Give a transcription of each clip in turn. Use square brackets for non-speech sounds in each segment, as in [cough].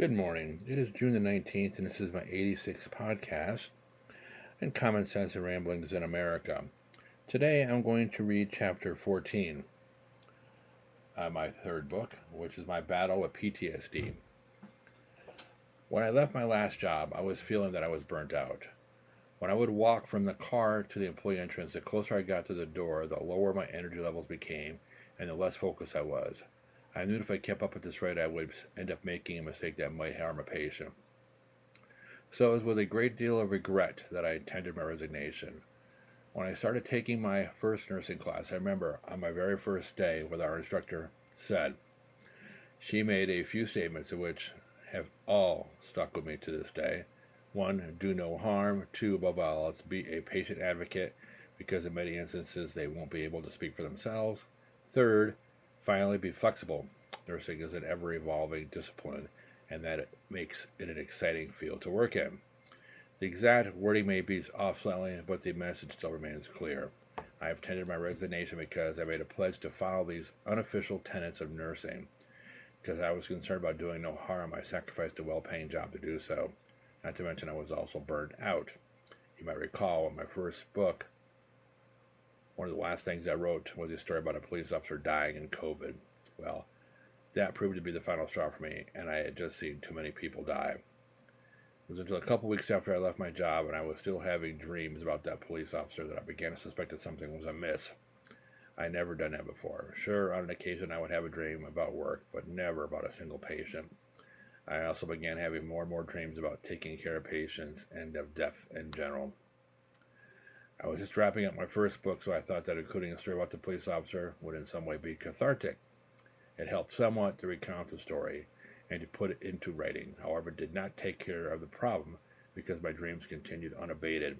Good morning. It is June the 19th, and this is my 86th podcast and Common Sense and Ramblings in America. Today I'm going to read chapter 14, uh, my third book, which is my battle with PTSD. When I left my last job, I was feeling that I was burnt out. When I would walk from the car to the employee entrance, the closer I got to the door, the lower my energy levels became and the less focused I was. I knew if I kept up at this rate, I would end up making a mistake that might harm a patient. So it was with a great deal of regret that I tendered my resignation. When I started taking my first nursing class, I remember on my very first day what our instructor said. She made a few statements which have all stuck with me to this day. One, do no harm. Two, above all else, be a patient advocate because in many instances they won't be able to speak for themselves. Third, Finally, be flexible. Nursing is an ever evolving discipline, and that makes it an exciting field to work in. The exact wording may be off slightly, but the message still remains clear. I have tendered my resignation because I made a pledge to follow these unofficial tenets of nursing. Because I was concerned about doing no harm, I sacrificed a well paying job to do so. Not to mention, I was also burned out. You might recall in my first book, one of the last things I wrote was a story about a police officer dying in COVID. Well, that proved to be the final straw for me, and I had just seen too many people die. It was until a couple weeks after I left my job and I was still having dreams about that police officer that I began to suspect that something was amiss. I never done that before. Sure, on an occasion I would have a dream about work, but never about a single patient. I also began having more and more dreams about taking care of patients and of death in general. I was just wrapping up my first book, so I thought that including a story about the police officer would in some way be cathartic. It helped somewhat to recount the story and to put it into writing. However, it did not take care of the problem because my dreams continued unabated.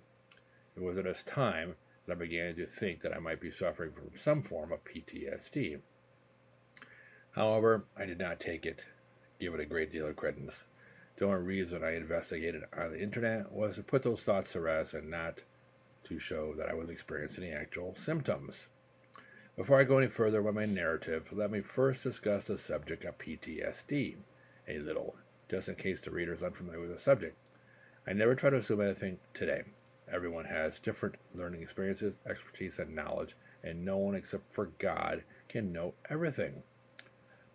It was at this time that I began to think that I might be suffering from some form of PTSD. However, I did not take it, give it a great deal of credence. The only reason I investigated on the internet was to put those thoughts to rest and not to show that I was experiencing the actual symptoms. Before I go any further with my narrative, let me first discuss the subject of PTSD a little, just in case the reader is unfamiliar with the subject. I never try to assume anything today. Everyone has different learning experiences, expertise, and knowledge, and no one except for God can know everything.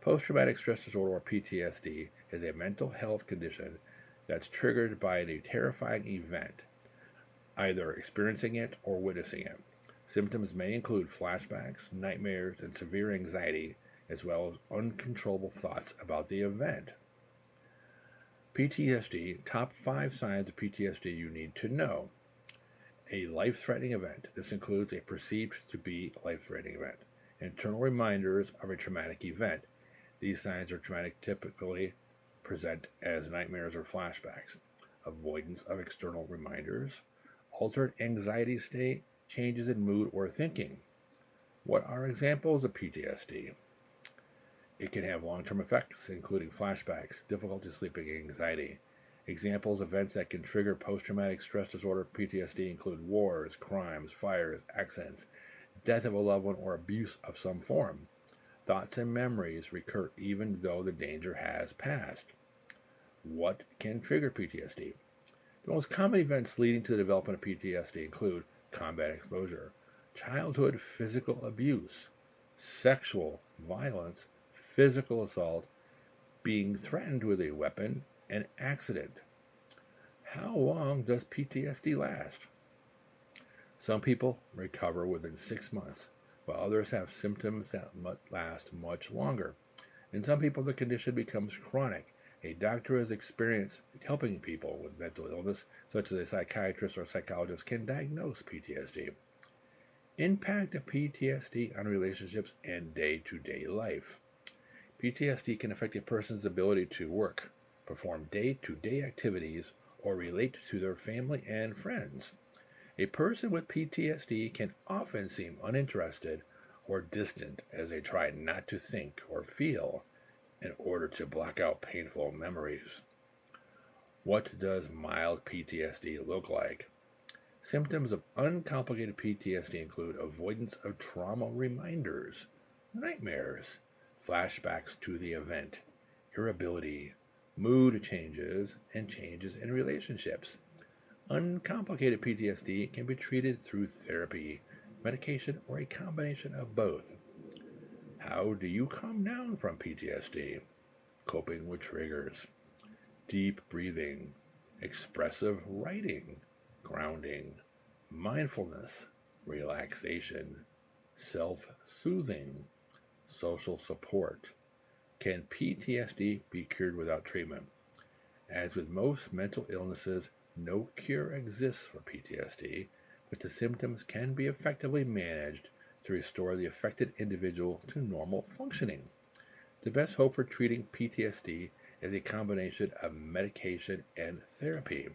Post traumatic stress disorder, or PTSD, is a mental health condition that's triggered by a terrifying event either experiencing it or witnessing it. Symptoms may include flashbacks, nightmares, and severe anxiety, as well as uncontrollable thoughts about the event. PTSD top five signs of PTSD you need to know. A life threatening event. This includes a perceived to be life threatening event. Internal reminders of a traumatic event. These signs are traumatic typically present as nightmares or flashbacks. Avoidance of external reminders altered anxiety state, changes in mood or thinking. What are examples of PTSD? It can have long term effects, including flashbacks, difficulty sleeping, anxiety. Examples of events that can trigger post traumatic stress disorder PTSD include wars, crimes, fires, accidents, death of a loved one, or abuse of some form. Thoughts and memories recur even though the danger has passed. What can trigger PTSD? The most common events leading to the development of PTSD include combat exposure, childhood physical abuse, sexual violence, physical assault, being threatened with a weapon, and accident. How long does PTSD last? Some people recover within six months, while others have symptoms that last much longer. In some people, the condition becomes chronic a doctor has experience helping people with mental illness, such as a psychiatrist or psychologist, can diagnose PTSD. Impact of PTSD on relationships and day to day life. PTSD can affect a person's ability to work, perform day to day activities, or relate to their family and friends. A person with PTSD can often seem uninterested or distant as they try not to think or feel in order to block out painful memories. What does mild PTSD look like? Symptoms of uncomplicated PTSD include avoidance of trauma reminders, nightmares, flashbacks to the event, irritability, mood changes, and changes in relationships. Uncomplicated PTSD can be treated through therapy, medication, or a combination of both. How do you calm down from PTSD? Coping with triggers, deep breathing, expressive writing, grounding, mindfulness, relaxation, self soothing, social support. Can PTSD be cured without treatment? As with most mental illnesses, no cure exists for PTSD, but the symptoms can be effectively managed to restore the affected individual to normal functioning. The best hope for treating PTSD is a combination of medication and therapy.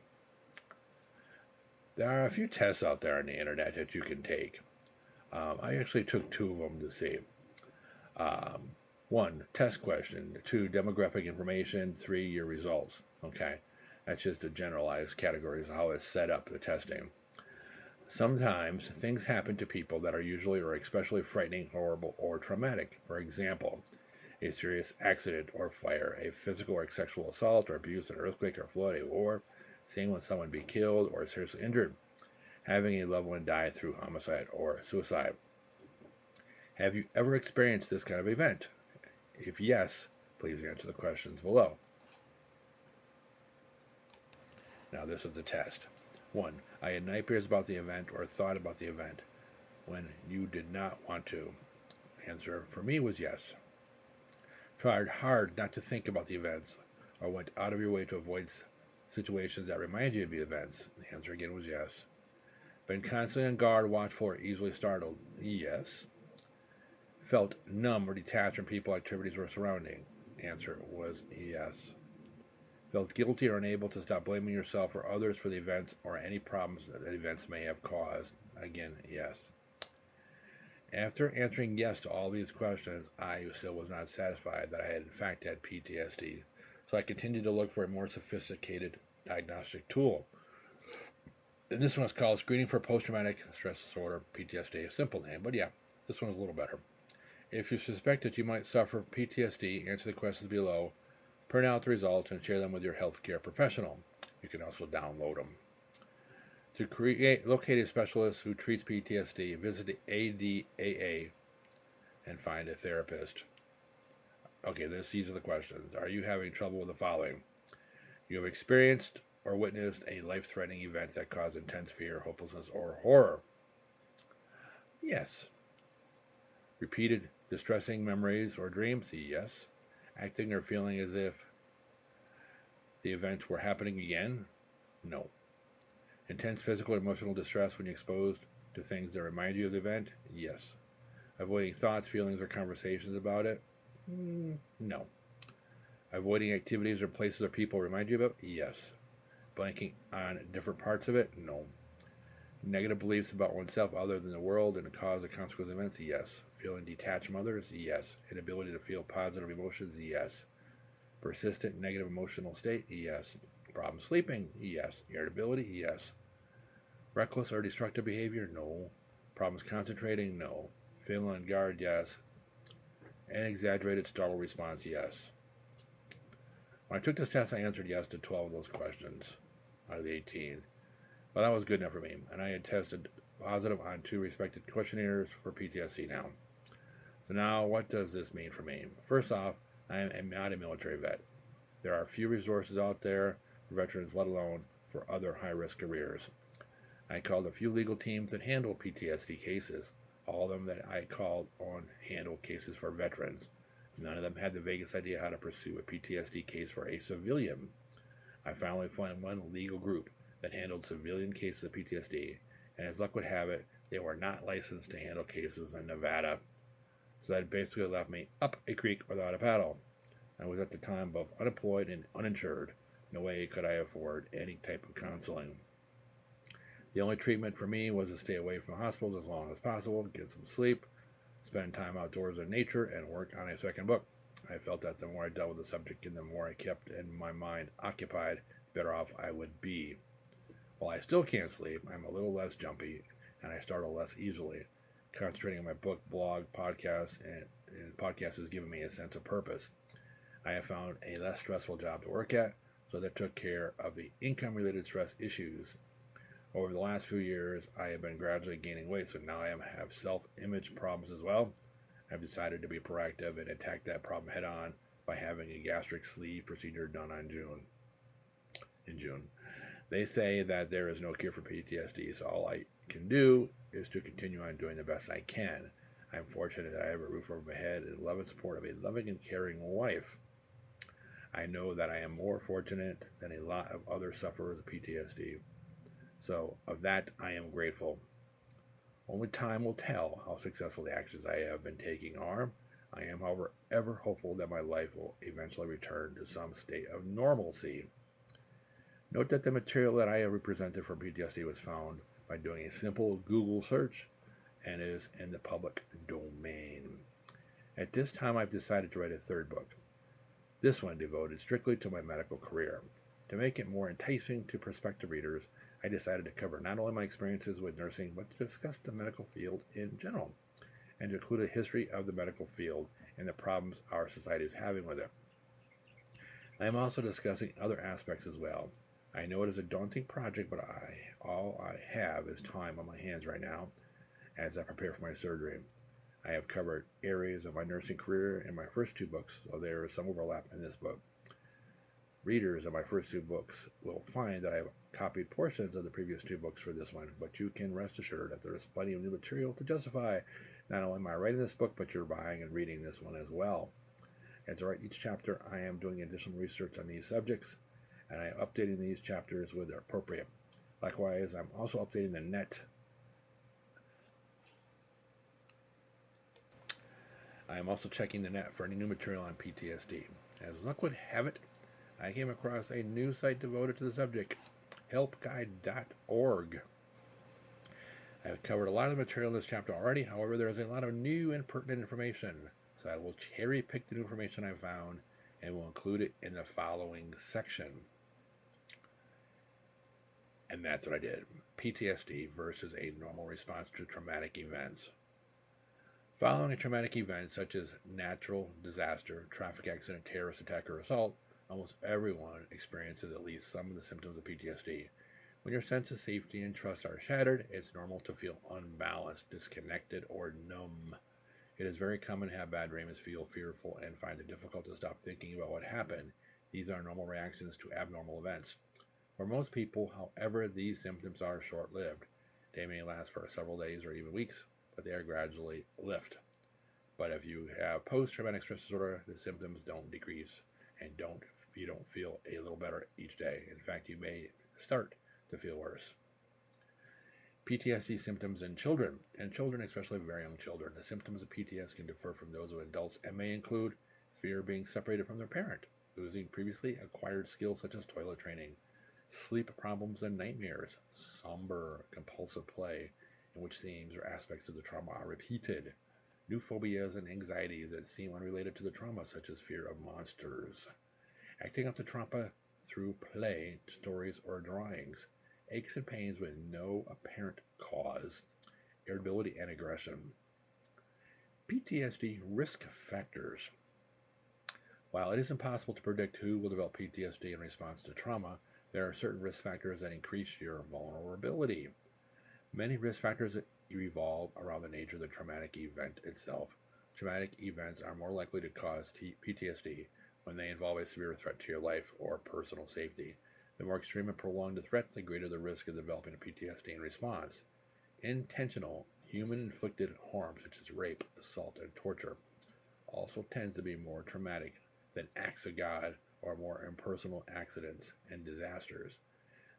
There are a few tests out there on the internet that you can take. Um, I actually took two of them to see. Um, one, test question. Two, demographic information. Three, your results. Okay. That's just the generalized categories of how it's set up, the testing. Sometimes things happen to people that are usually or especially frightening, horrible, or traumatic. For example, a serious accident or fire, a physical or sexual assault or abuse, an earthquake or flood, a war, seeing when someone be killed or seriously injured, having a loved one die through homicide or suicide. Have you ever experienced this kind of event? If yes, please answer the questions below. Now, this is the test. 1. I had nightmares about the event or thought about the event when you did not want to. Answer for me was yes. Tried hard not to think about the events or went out of your way to avoid situations that remind you of the events. The answer again was yes. Been constantly on guard, watchful, easily startled. Yes. Felt numb or detached from people, activities, or surrounding. Answer was yes felt guilty or unable to stop blaming yourself or others for the events or any problems that events may have caused? Again, yes. After answering yes to all these questions, I still was not satisfied that I had in fact had PTSD, so I continued to look for a more sophisticated diagnostic tool. And this one is called Screening for Post Traumatic Stress Disorder, PTSD, a simple name, but yeah, this one is a little better. If you suspect that you might suffer PTSD, answer the questions below Print out the results and share them with your healthcare professional. You can also download them. To create, locate a specialist who treats PTSD, visit the ADAA and find a therapist. Okay, this, these are the questions. Are you having trouble with the following? You have experienced or witnessed a life threatening event that caused intense fear, hopelessness, or horror? Yes. Repeated distressing memories or dreams? Yes acting or feeling as if the events were happening again? No. Intense physical or emotional distress when you're exposed to things that remind you of the event? Yes. Avoiding thoughts, feelings, or conversations about it? Mm, no. Avoiding activities or places or people remind you about? Yes. Blanking on different parts of it? No. Negative beliefs about oneself other than the world and the cause of consequence events? Yes. Feeling detached from others? Yes. Inability to feel positive emotions? Yes. Persistent negative emotional state? Yes. Problem sleeping? Yes. Irritability? Yes. Reckless or destructive behavior? No. Problems concentrating? No. Feeling on guard? Yes. An exaggerated startle response? Yes. When I took this test, I answered yes to 12 of those questions out of the 18. Well, that was good enough for me, and I had tested positive on two respected questionnaires for PTSD now. So now, what does this mean for me? First off, I am not a military vet. There are few resources out there for veterans, let alone for other high-risk careers. I called a few legal teams that handle PTSD cases. All of them that I called on handle cases for veterans. None of them had the vaguest idea how to pursue a PTSD case for a civilian. I finally found one legal group that handled civilian cases of PTSD, and as luck would have it, they were not licensed to handle cases in Nevada. So that basically left me up a creek without a paddle. I was at the time both unemployed and uninsured. No way could I afford any type of counseling. The only treatment for me was to stay away from hospitals as long as possible, get some sleep, spend time outdoors in nature, and work on a second book. I felt that the more I dealt with the subject and the more I kept in my mind occupied, the better off I would be. While I still can't sleep, I'm a little less jumpy and I startle less easily. Concentrating on my book, blog, podcast, and, and podcast has given me a sense of purpose. I have found a less stressful job to work at, so that took care of the income related stress issues. Over the last few years, I have been gradually gaining weight, so now I have self image problems as well. I've decided to be proactive and attack that problem head on by having a gastric sleeve procedure done on June. In June, they say that there is no cure for PTSD, so all I can do is to continue on doing the best I can. I'm fortunate that I have a roof over my head and love and support of a loving and caring wife. I know that I am more fortunate than a lot of other sufferers of PTSD. So, of that, I am grateful. Only time will tell how successful the actions I have been taking are. I am, however, ever hopeful that my life will eventually return to some state of normalcy. Note that the material that I have represented for PTSD was found by doing a simple Google search and is in the public domain. At this time, I've decided to write a third book, this one devoted strictly to my medical career. To make it more enticing to prospective readers, I decided to cover not only my experiences with nursing, but to discuss the medical field in general, and to include a history of the medical field and the problems our society is having with it. I am also discussing other aspects as well. I know it is a daunting project, but I all I have is time on my hands right now as I prepare for my surgery. I have covered areas of my nursing career in my first two books, so there is some overlap in this book. Readers of my first two books will find that I have copied portions of the previous two books for this one, but you can rest assured that there is plenty of new material to justify not only my writing this book, but your buying and reading this one as well. As I write each chapter, I am doing additional research on these subjects, and I am updating these chapters where they're appropriate. Likewise, I'm also updating the net I am also checking the net for any new material on PTSD. As luck would have it, I came across a new site devoted to the subject, helpguide.org. I have covered a lot of the material in this chapter already, however, there is a lot of new and pertinent information, so I will cherry pick the new information I found and will include it in the following section. And that's what I did PTSD versus a normal response to traumatic events. Following a traumatic event such as natural disaster, traffic accident, terrorist attack, or assault, almost everyone experiences at least some of the symptoms of PTSD. When your sense of safety and trust are shattered, it's normal to feel unbalanced, disconnected, or numb. It is very common to have bad dreams, feel fearful, and find it difficult to stop thinking about what happened. These are normal reactions to abnormal events. For most people, however, these symptoms are short lived. They may last for several days or even weeks, but they are gradually lift. But if you have post-traumatic stress disorder, the symptoms don't decrease and don't you don't feel a little better each day. In fact, you may start to feel worse. PTSD symptoms in children, and children, especially very young children. The symptoms of PTSD can differ from those of adults and may include fear of being separated from their parent, losing previously acquired skills such as toilet training, sleep problems and nightmares, somber compulsive play, in which themes or aspects of the trauma are repeated. New phobias and anxieties that seem unrelated to the trauma, such as fear of monsters. Acting up the trauma through play, stories, or drawings. Aches and pains with no apparent cause. Irritability and aggression. PTSD risk factors. While it is impossible to predict who will develop PTSD in response to trauma, there are certain risk factors that increase your vulnerability. Many risk factors revolve around the nature of the traumatic event itself. Traumatic events are more likely to cause PTSD when they involve a severe threat to your life or personal safety. The more extreme and prolonged the threat, the greater the risk of developing a PTSD in response. Intentional, human inflicted harm, such as rape, assault, and torture, also tends to be more traumatic than acts of God or more impersonal accidents and disasters.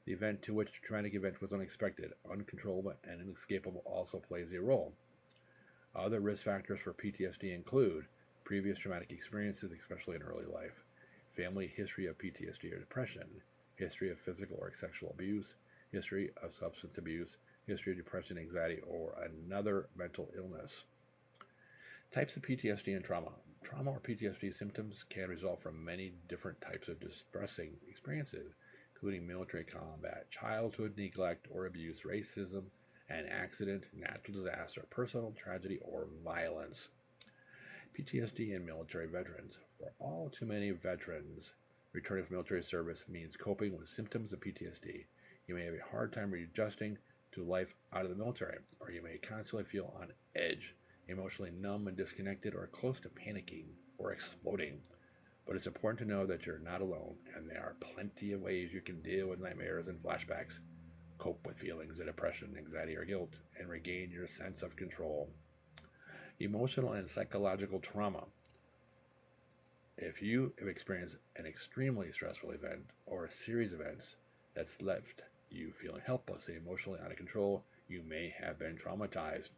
The event to which the traumatic event was unexpected, uncontrollable, and inescapable also plays a role. Other risk factors for PTSD include previous traumatic experiences, especially in early life, family history of PTSD or depression, history of physical or sexual abuse, history of substance abuse, history of depression, anxiety, or another mental illness. Types of PTSD and trauma. Trauma or PTSD symptoms can result from many different types of distressing experiences, including military combat, childhood neglect or abuse, racism, an accident, natural disaster, personal tragedy, or violence. PTSD in military veterans. For all too many veterans, returning from military service means coping with symptoms of PTSD. You may have a hard time readjusting to life out of the military, or you may constantly feel on edge, emotionally numb and disconnected, or close to panicking or exploding. But it's important to know that you're not alone, and there are plenty of ways you can deal with nightmares and flashbacks, cope with feelings of depression, anxiety, or guilt, and regain your sense of control. Emotional and psychological trauma. If you have experienced an extremely stressful event or a series of events that's left you feeling helpless and emotionally out of control, you may have been traumatized.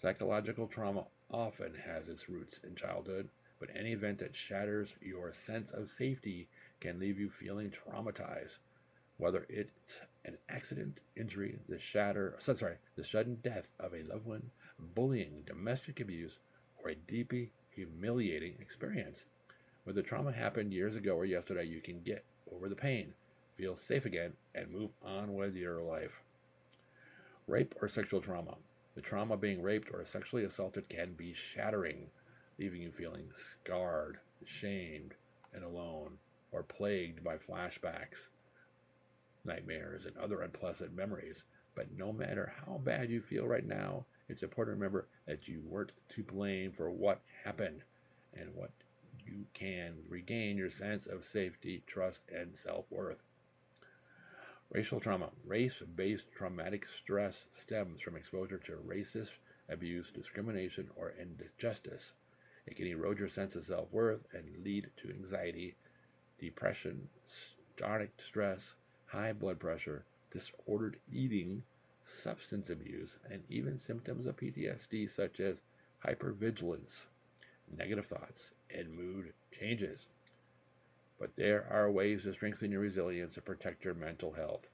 Psychological trauma often has its roots in childhood, but any event that shatters your sense of safety can leave you feeling traumatized. Whether it's an accident, injury, the shatter, sorry, the sudden death of a loved one, bullying, domestic abuse, or a deeply humiliating experience. Whether trauma happened years ago or yesterday, you can get over the pain feel safe again, and move on with your life. Rape or sexual trauma. The trauma of being raped or sexually assaulted can be shattering, leaving you feeling scarred, ashamed, and alone, or plagued by flashbacks, nightmares, and other unpleasant memories. But no matter how bad you feel right now, it's important to remember that you weren't to blame for what happened and what you can regain your sense of safety, trust, and self worth. Racial trauma. Race based traumatic stress stems from exposure to racist abuse, discrimination, or injustice. It can erode your sense of self worth and lead to anxiety, depression, chronic stress, high blood pressure, disordered eating, substance abuse, and even symptoms of PTSD such as hypervigilance, negative thoughts, and mood changes. But there are ways to strengthen your resilience and protect your mental health.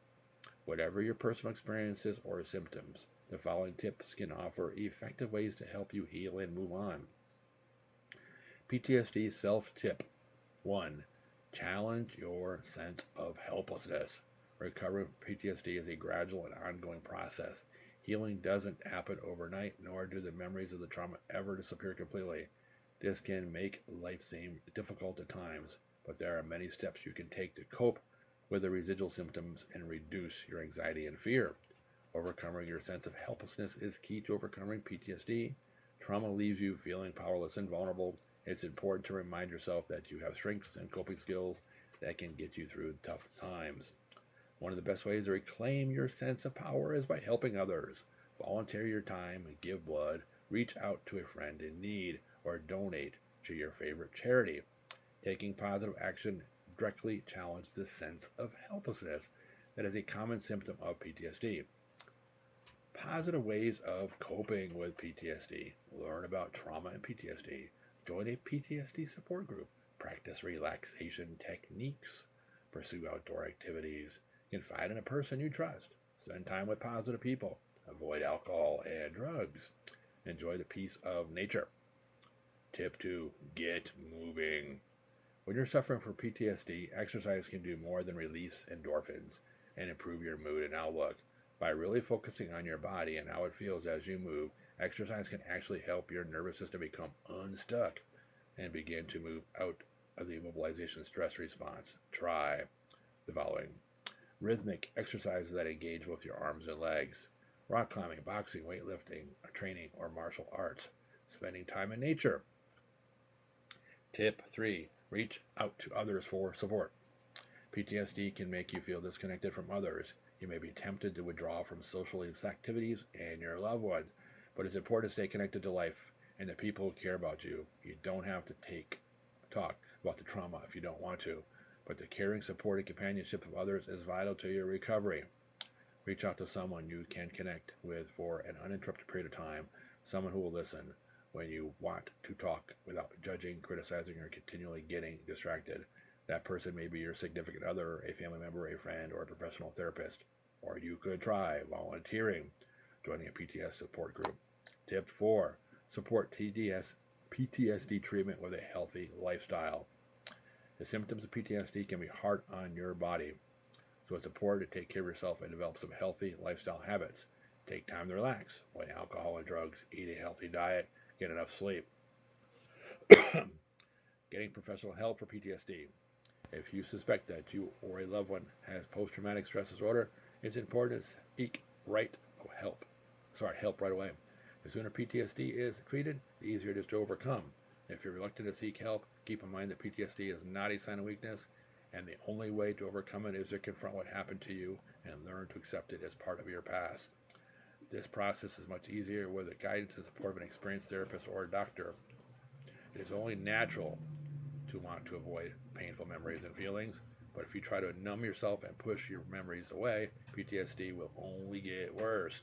Whatever your personal experiences or symptoms, the following tips can offer effective ways to help you heal and move on. PTSD self tip 1. Challenge your sense of helplessness. Recovering from PTSD is a gradual and ongoing process. Healing doesn't happen overnight, nor do the memories of the trauma ever disappear completely. This can make life seem difficult at times but there are many steps you can take to cope with the residual symptoms and reduce your anxiety and fear. Overcoming your sense of helplessness is key to overcoming PTSD. Trauma leaves you feeling powerless and vulnerable. It's important to remind yourself that you have strengths and coping skills that can get you through tough times. One of the best ways to reclaim your sense of power is by helping others. Volunteer your time give blood, reach out to a friend in need, or donate to your favorite charity. Taking positive action directly challenges the sense of helplessness that is a common symptom of PTSD. Positive ways of coping with PTSD. Learn about trauma and PTSD. Join a PTSD support group. Practice relaxation techniques. Pursue outdoor activities. Confide in a person you trust. Spend time with positive people. Avoid alcohol and drugs. Enjoy the peace of nature. Tip 2 Get moving. When you're suffering from PTSD, exercise can do more than release endorphins and improve your mood and outlook. By really focusing on your body and how it feels as you move, exercise can actually help your nervous system become unstuck and begin to move out of the immobilization stress response. Try the following rhythmic exercises that engage with your arms and legs, rock climbing, boxing, weightlifting, training, or martial arts, spending time in nature. Tip 3 Reach out to others for support. PTSD can make you feel disconnected from others. You may be tempted to withdraw from social activities and your loved ones, but it's important to stay connected to life and the people who care about you. You don't have to take talk about the trauma if you don't want to, but the caring, support, and companionship of others is vital to your recovery. Reach out to someone you can connect with for an uninterrupted period of time, someone who will listen, when you want to talk without judging, criticizing, or continually getting distracted. That person may be your significant other, a family member, a friend, or a professional therapist. Or you could try volunteering, joining a PTS support group. Tip 4 Support TDS, PTSD treatment with a healthy lifestyle. The symptoms of PTSD can be hard on your body, so it's important to take care of yourself and develop some healthy lifestyle habits. Take time to relax, avoid alcohol and drugs, eat a healthy diet, get enough sleep. [coughs] Getting professional help for PTSD. If you suspect that you or a loved one has post traumatic stress disorder, it's important to seek right help. Sorry, help right away. The sooner PTSD is treated, the easier it is to overcome. If you're reluctant to seek help, keep in mind that PTSD is not a sign of weakness, and the only way to overcome it is to confront what happened to you and learn to accept it as part of your past. This process is much easier with the guidance and support of an experienced therapist or a doctor. It is only natural to want to avoid painful memories and feelings, but if you try to numb yourself and push your memories away, PTSD will only get worse.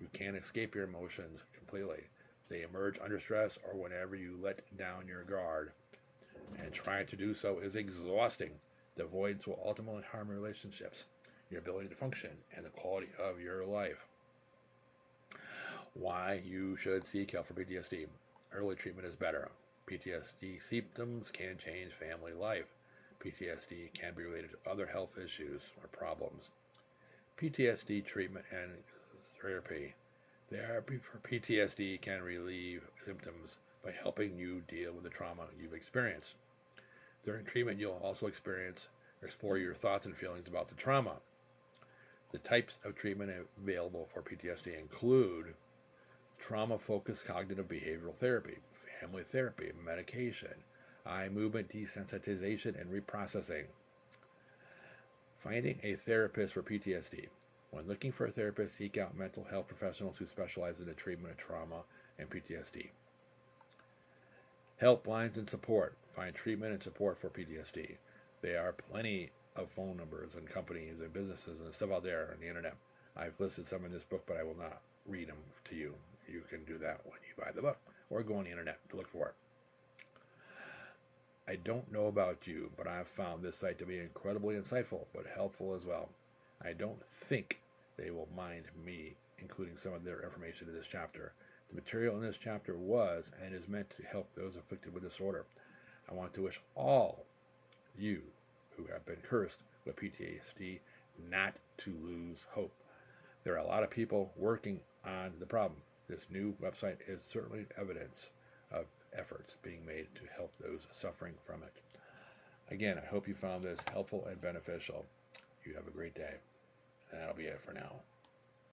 You can't escape your emotions completely. They emerge under stress or whenever you let down your guard. And trying to do so is exhausting. The avoidance will ultimately harm relationships, your ability to function, and the quality of your life. Why you should seek help for PTSD. Early treatment is better. PTSD symptoms can change family life. PTSD can be related to other health issues or problems. PTSD treatment and therapy. Therapy for PTSD can relieve symptoms by helping you deal with the trauma you've experienced. During treatment, you'll also experience or explore your thoughts and feelings about the trauma. The types of treatment available for PTSD include trauma focused cognitive behavioral therapy, family therapy, medication, eye movement desensitization, and reprocessing. Finding a therapist for PTSD. When looking for a therapist, seek out mental health professionals who specialize in the treatment of trauma and PTSD. Helplines and support. Find treatment and support for PTSD. There are plenty of phone numbers and companies and businesses and stuff out there on the internet. I've listed some in this book, but I will not read them to you. You can do that when you buy the book or go on the internet to look for it. I don't know about you, but I've found this site to be incredibly insightful, but helpful as well. I don't think they will mind me including some of their information in this chapter. The material in this chapter was and is meant to help those afflicted with disorder. I want to wish all you who have been cursed with PTSD not to lose hope. There are a lot of people working on the problem. This new website is certainly evidence of efforts being made to help those suffering from it. Again, I hope you found this helpful and beneficial. You have a great day. That'll be it for now.